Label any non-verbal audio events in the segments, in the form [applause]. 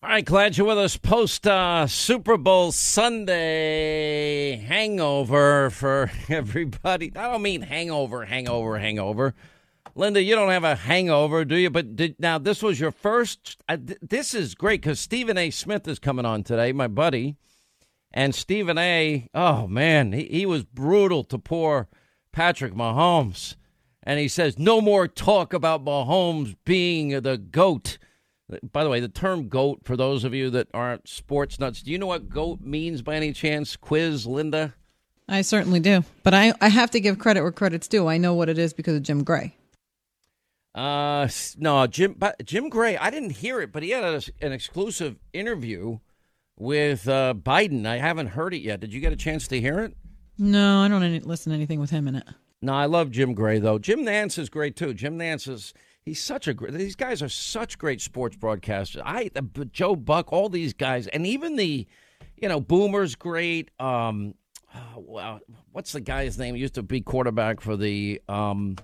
All right, glad you're with us post uh, Super Bowl Sunday hangover for [laughs] everybody. I don't mean hangover, hangover, hangover. Linda, you don't have a hangover, do you? But did, now this was your first. Uh, th- this is great because Stephen A. Smith is coming on today, my buddy, and Stephen A. Oh man, he, he was brutal to poor Patrick Mahomes, and he says no more talk about Mahomes being the goat. By the way, the term GOAT, for those of you that aren't sports nuts, do you know what GOAT means by any chance? Quiz, Linda? I certainly do. But I, I have to give credit where credit's due. I know what it is because of Jim Gray. Uh, no, Jim, but Jim Gray, I didn't hear it, but he had a, an exclusive interview with uh, Biden. I haven't heard it yet. Did you get a chance to hear it? No, I don't any, listen to anything with him in it. No, I love Jim Gray, though. Jim Nantz is great, too. Jim Nantz is He's such a great. These guys are such great sports broadcasters. I Joe Buck, all these guys, and even the, you know, Boomer's great. Um, oh, well, what's the guy's name? He used to be quarterback for the. Um,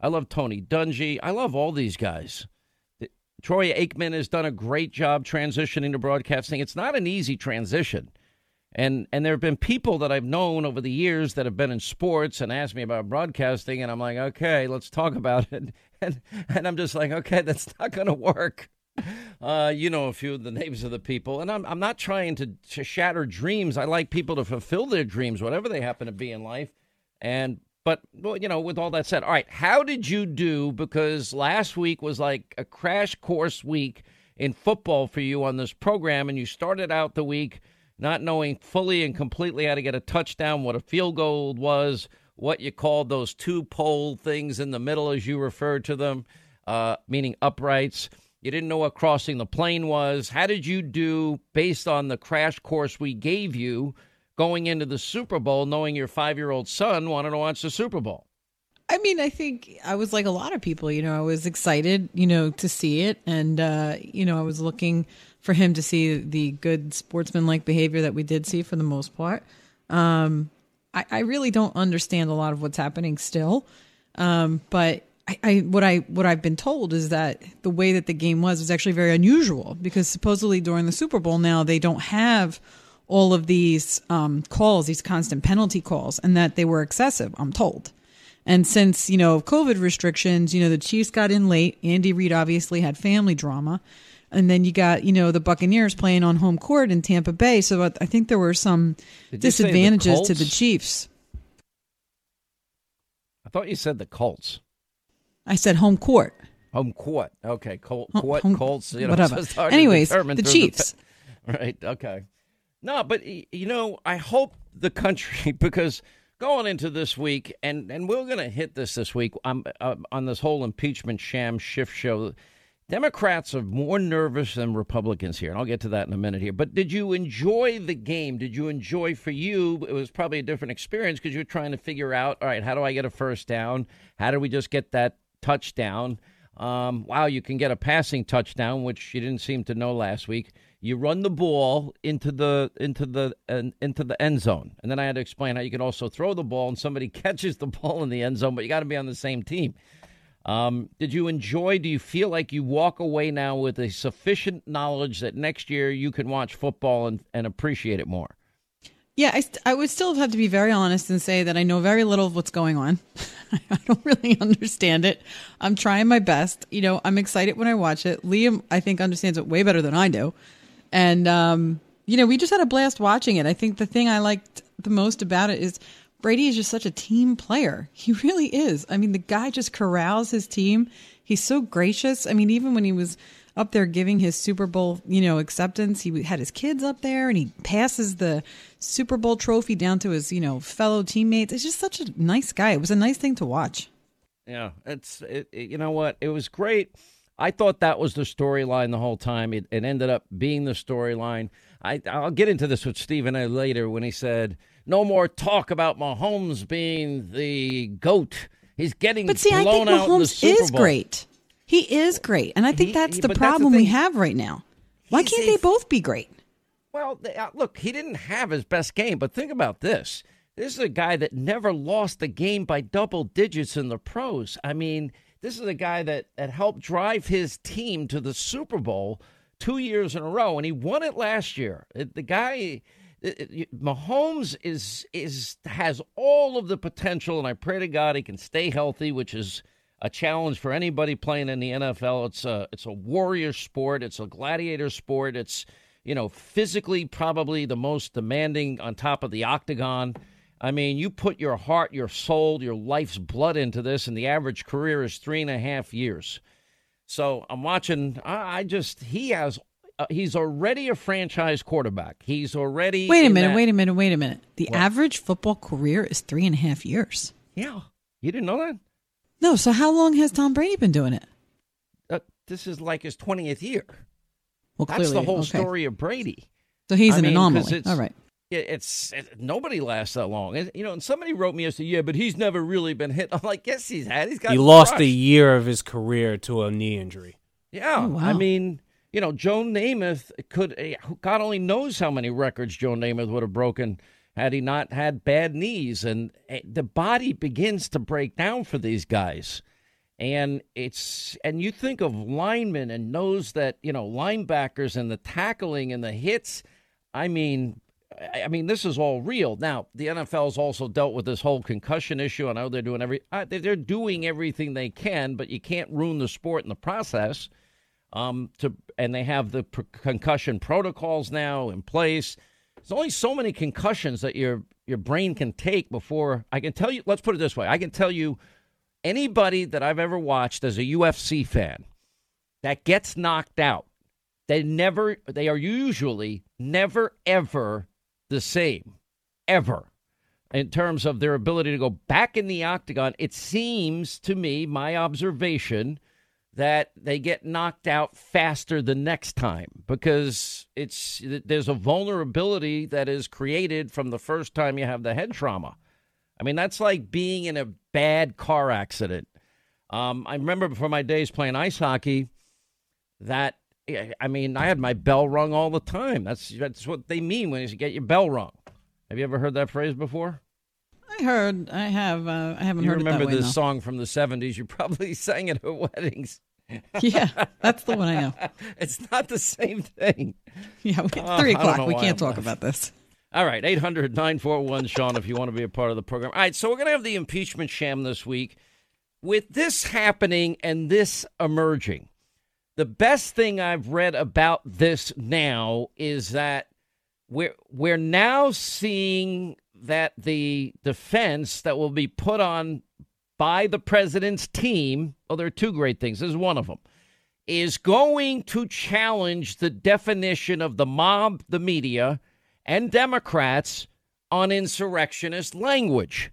I love Tony Dungy. I love all these guys. Troy Aikman has done a great job transitioning to broadcasting. It's not an easy transition. And and there have been people that I've known over the years that have been in sports and asked me about broadcasting, and I'm like, okay, let's talk about it. [laughs] And and I'm just like, okay, that's [laughs] not going to work. Uh, you know a few of the names of the people, and I'm I'm not trying to, to shatter dreams. I like people to fulfill their dreams, whatever they happen to be in life. And but well, you know, with all that said, all right, how did you do? Because last week was like a crash course week in football for you on this program, and you started out the week not knowing fully and completely how to get a touchdown, what a field goal was, what you called those two pole things in the middle, as you referred to them, uh, meaning uprights. You didn't know what crossing the plane was. How did you do based on the crash course we gave you going into the Super Bowl, knowing your five year old son wanted to watch the Super Bowl? I mean, I think I was like a lot of people, you know, I was excited, you know, to see it. And, uh, you know, I was looking for him to see the good sportsmanlike behavior that we did see for the most part. Um, I, I, really don't understand a lot of what's happening still. Um, but I, I, what I what I've been told is that the way that the game was was actually very unusual because supposedly during the Super Bowl now they don't have all of these um, calls, these constant penalty calls, and that they were excessive. I'm told. And since you know COVID restrictions, you know the Chiefs got in late. Andy Reid obviously had family drama, and then you got you know the Buccaneers playing on home court in Tampa Bay. So I think there were some disadvantages the to the Chiefs. I thought you said the Colts. I said home court. Home court. Okay, Colt, court, home, Colts. You know, [laughs] whatever. Anyways, the Chiefs. The, [laughs] right. Okay. No, but you know, I hope the country [laughs] because going into this week, and and we're going to hit this this week. I'm uh, on this whole impeachment sham shift show. Democrats are more nervous than Republicans here, and I'll get to that in a minute here. But did you enjoy the game? Did you enjoy for you? It was probably a different experience because you're trying to figure out, all right, how do I get a first down? How do we just get that touchdown? Um, wow, you can get a passing touchdown, which you didn't seem to know last week. You run the ball into the into the uh, into the end zone, and then I had to explain how you can also throw the ball and somebody [laughs] catches the ball in the end zone, but you got to be on the same team. Um, did you enjoy? Do you feel like you walk away now with a sufficient knowledge that next year you can watch football and, and appreciate it more? Yeah, I, I would still have to be very honest and say that I know very little of what's going on. [laughs] I don't really understand it. I'm trying my best. You know, I'm excited when I watch it. Liam, I think, understands it way better than I do. And, um, you know, we just had a blast watching it. I think the thing I liked the most about it is Brady is just such a team player. [laughs] He really is. I mean, the guy just corrals his team. He's so gracious. I mean, even when he was up there giving his Super Bowl, you know, acceptance, he had his kids up there and he passes the Super Bowl trophy down to his, you know, fellow teammates. It's just such a nice guy. It was a nice thing to watch. Yeah, it's it, it, you know what? It was great. I thought that was the storyline the whole time. It, it ended up being the storyline. I I'll get into this with Stephen A. later when he said no more talk about Mahomes being the goat. He's getting but see, I think Mahomes is great. He is great, and I think he, that's the problem that's the we have right now. Why can't they both be great? Well, uh, look, he didn't have his best game, but think about this. This is a guy that never lost a game by double digits in the pros. I mean, this is a guy that, that helped drive his team to the Super Bowl two years in a row, and he won it last year. The guy, Uh, uh, Mahomes is is has all of the potential, and I pray to God he can stay healthy, which is a challenge for anybody playing in the NFL. It's a it's a warrior sport. It's a gladiator sport. It's you know physically probably the most demanding on top of the octagon. I mean, you put your heart, your soul, your life's blood into this, and the average career is three and a half years. So I'm watching. I, I just he has. Uh, he's already a franchise quarterback. He's already. Wait a minute. That, wait a minute. Wait a minute. The what? average football career is three and a half years. Yeah, you didn't know that. No. So how long has Tom Brady been doing it? Uh, this is like his twentieth year. Well, that's the whole okay. story of Brady. So he's I an mean, anomaly. All right. It's it, nobody lasts that long, you know. And somebody wrote me yesterday, yeah, but he's never really been hit. [laughs] I'm like, yes, he's had. He's got. He lost crushed. a year of his career to a knee injury. Yeah, oh, wow. I mean, you know, Joe Namath could. Eh, God only knows how many records Joe Namath would have broken had he not had bad knees. And eh, the body begins to break down for these guys. And it's and you think of linemen and knows that you know linebackers and the tackling and the hits. I mean, I mean, this is all real. Now, the NFL's also dealt with this whole concussion issue. I know they're doing every uh, they're doing everything they can, but you can't ruin the sport in the process. Um, to and they have the concussion protocols now in place. There's only so many concussions that your your brain can take before I can tell you. Let's put it this way: I can tell you anybody that I've ever watched as a UFC fan that gets knocked out. They never. They are usually never ever the same ever in terms of their ability to go back in the octagon. It seems to me, my observation that they get knocked out faster the next time because it's there's a vulnerability that is created from the first time you have the head trauma. I mean, that's like being in a bad car accident. Um, I remember from my days playing ice hockey that I mean, I had my bell rung all the time. That's that's what they mean when you get your bell rung. Have you ever heard that phrase before? I heard. I have. Uh, I haven't you heard. You remember this way, song from the '70s? You probably [laughs] sang it at weddings. [laughs] yeah, that's the one I know. [laughs] it's not the same thing. Yeah, it's uh, three o'clock. We can't talk about this. All right, 800 941 Sean, if you want to be a part of the program. All right, so we're going to have the impeachment sham this week. With this happening and this emerging, the best thing I've read about this now is that we're we're now seeing that the defense that will be put on by the president's team, well, there are two great things. This is one of them, is going to challenge the definition of the mob, the media, and Democrats on insurrectionist language.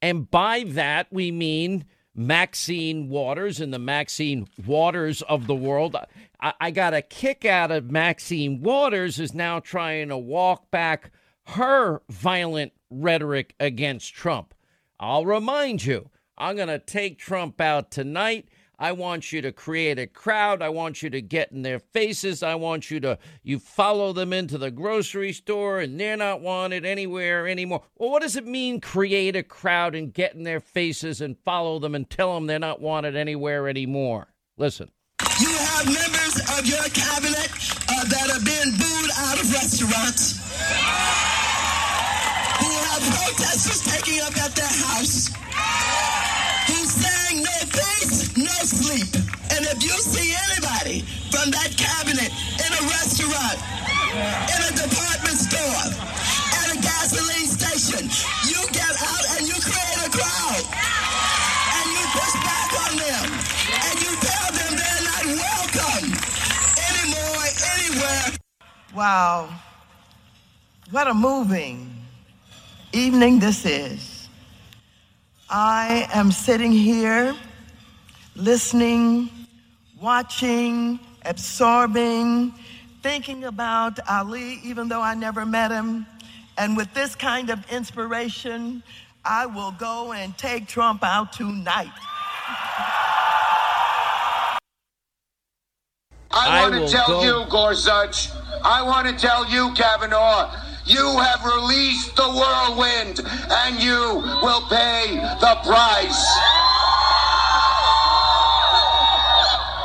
And by that, we mean Maxine Waters and the Maxine Waters of the world. I, I, got a kick out of Maxine Waters is now trying to walk back her violent rhetoric against Trump. I'll remind you, I'm going to take Trump out tonight. I want you to create a crowd. I want you to get in their faces. I want you to you follow them into the grocery store and they're not wanted anywhere anymore. Well, what does it mean create a crowd and get in their faces and follow them and tell them they're not wanted anywhere anymore? Listen. You have members of your cabinet uh, that have been booed out of restaurants. Have protesters taking up at their house. Who's saying no peace, no sleep. And if you see anybody from that cabinet in a restaurant, in a department store, at a gasoline station, you get out and you create a crowd. And you push back on them. And you tell them they're not welcome anymore, anywhere. Wow. What a moving evening this is. I am sitting here listening, watching, absorbing, thinking about Ali, even though I never met him. And with this kind of inspiration, I will go and take Trump out tonight. I want to tell go. you, Gorsuch, I want to tell you, Kavanaugh, you have released the whirlwind and you will pay the price.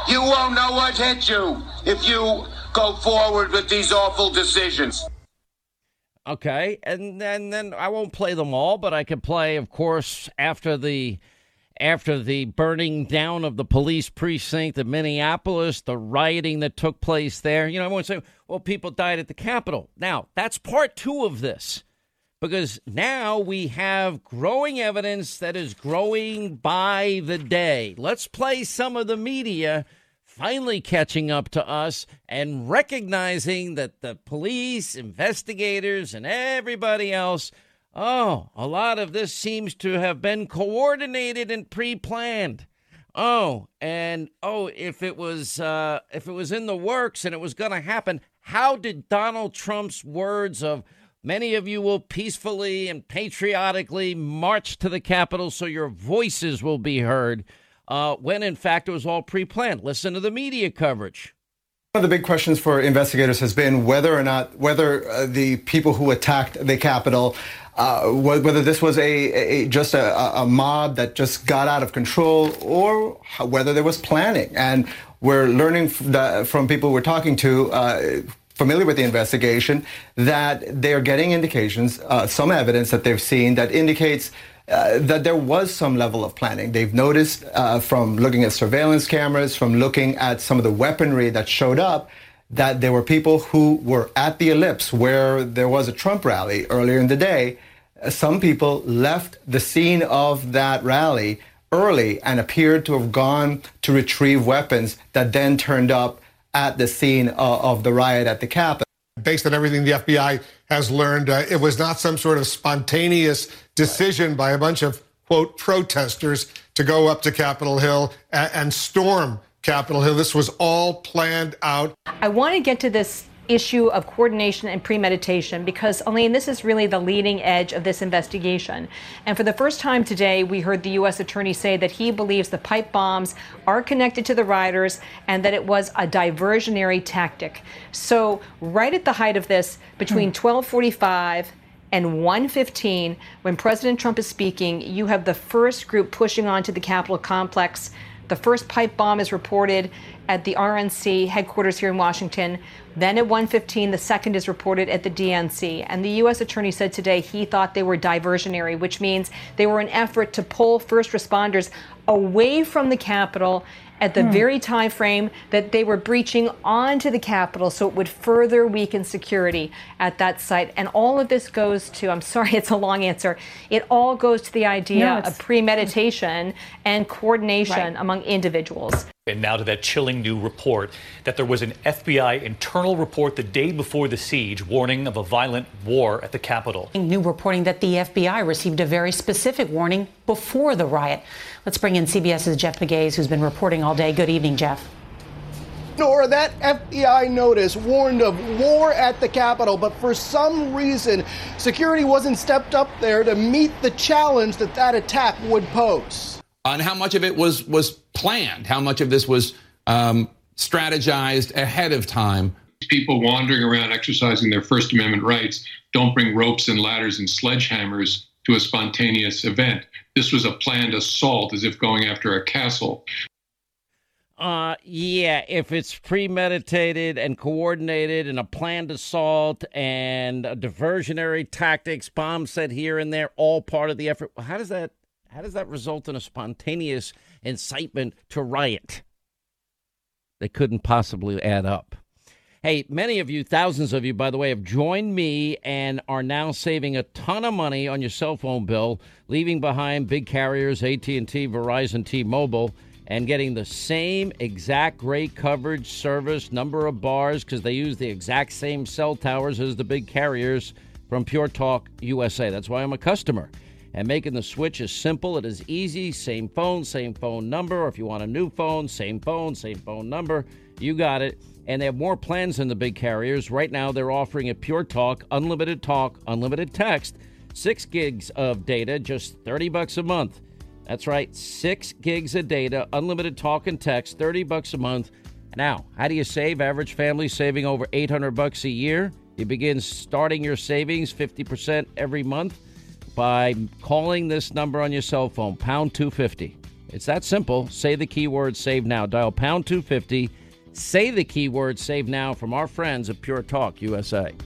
You won't know what hit you if you go forward with these awful decisions. Okay, and then then I won't play them all, but I can play, of course, after the after the burning down of the police precinct in Minneapolis, the rioting that took place there. You know, everyone say, "Well, people died at the Capitol." Now, that's part two of this, because now we have growing evidence that is growing by the day. Let's play some of the media finally catching up to us and recognizing that the police, investigators, and everybody else, oh, a lot of this seems to have been coordinated and pre-planned. Oh, and oh, if it was uh, if it was in the works and it was going to happen, how did Donald Trump's words of many of you will peacefully and patriotically march to the Capitol so your voices will be heard? uh, when in fact it was all pre planned. Listen to the media coverage. One of the big questions for investigators has been whether or not whether uh, the people who attacked the Capitol, uh, whether this was a, a just a, a, mob that just got out of control, or whether there was planning. And we're learning from people we're talking to. Uh, familiar with the investigation that they're getting indications, uh, some evidence that they've seen that indicates uh, that there was some level of planning. They've noticed uh, from looking at surveillance cameras, from looking at some of the weaponry that showed up, that there were people who were at the ellipse where there was a Trump rally earlier in the day. Some people left the scene of that rally early and appeared to have gone to retrieve weapons that then turned up at the scene of, uh, of the riot at the Capitol based on everything the FBI has learned, uh, it was not some sort of spontaneous decision by a bunch of, quote, protesters to go up to Capitol Hill and storm Capitol Hill. This was all planned out. I want to get to this issue of coordination and premeditation because, Elaine, this is really the leading edge of this investigation. And for the first time today, we heard the U.S. Attorney say that he believes the pipe bombs are connected to the rioters and that it was a diversionary tactic. So, right at the height of this, between hmm. 1245 and 115, when President Trump is speaking, you have the first group pushing onto the Capitol complex. The first pipe bomb is reported at the RNC headquarters here in Washington. Then at 1:15, the second is reported at the DNC. And the U.S. attorney said today he thought they were diversionary, which means they were an effort to pull first responders away from the Capitol at the hmm. very time frame that they were breaching onto the Capitol, so it would further weaken security at that site. And all of this goes to, I'm sorry, [laughs] it's a long answer, it all goes to the idea no, of premeditation and coordination right. among individuals. And now to that chilling new report that there was an FBI internal report the day before the siege warning of a violent war at the Capitol. New reporting that the FBI received a very specific warning before the riot. Let's bring in CBS's Jeff Pegues, who's been reporting all day. Good evening, Jeff. Norah, that FBI notice warned of war at the Capitol, but for some reason, security wasn't stepped up there to meet the challenge that that attack would pose. And how much of it was was planned? How much of this was um, strategized ahead of time? People wandering around exercising their First Amendment rights don't bring ropes and ladders and sledgehammers to a spontaneous event. This was a planned assault, as if going after a castle. Uh, yeah, if it's premeditated and coordinated and a planned assault and diversionary tactics, bombs set here and there, all part of the effort. How does that how does that result in a spontaneous incitement to riot? They couldn't possibly add up. Hey, many of you, thousands of you, by the way, have joined me and are now saving a ton of money on your cell phone bill, leaving behind big carriers AT&T, Verizon, T-Mobile, and getting the same exact great coverage, service, number of bars because they use the exact same cell towers as the big carriers from Pure Talk USA. That's why I'm a customer. And making the switch is simple. It is easy. Same phone, same phone number. Or if you want a new phone, same phone, same phone number. You got it. And they have more plans than the big carriers. Right now, they're offering a Pure Talk, unlimited talk, unlimited text, six gigs of data, just 30 bucks a month. That's right, six gigs of data, unlimited talk and text, 30 bucks a month. Now, how do you save? Average family saving over 800 bucks a year. You begin starting your savings 50% every month by calling this number on your cell phone, pound 250. It's that simple. Say the keyword save now. Dial pound 250 Say the keyword save now from our friends at Pure Talk USA.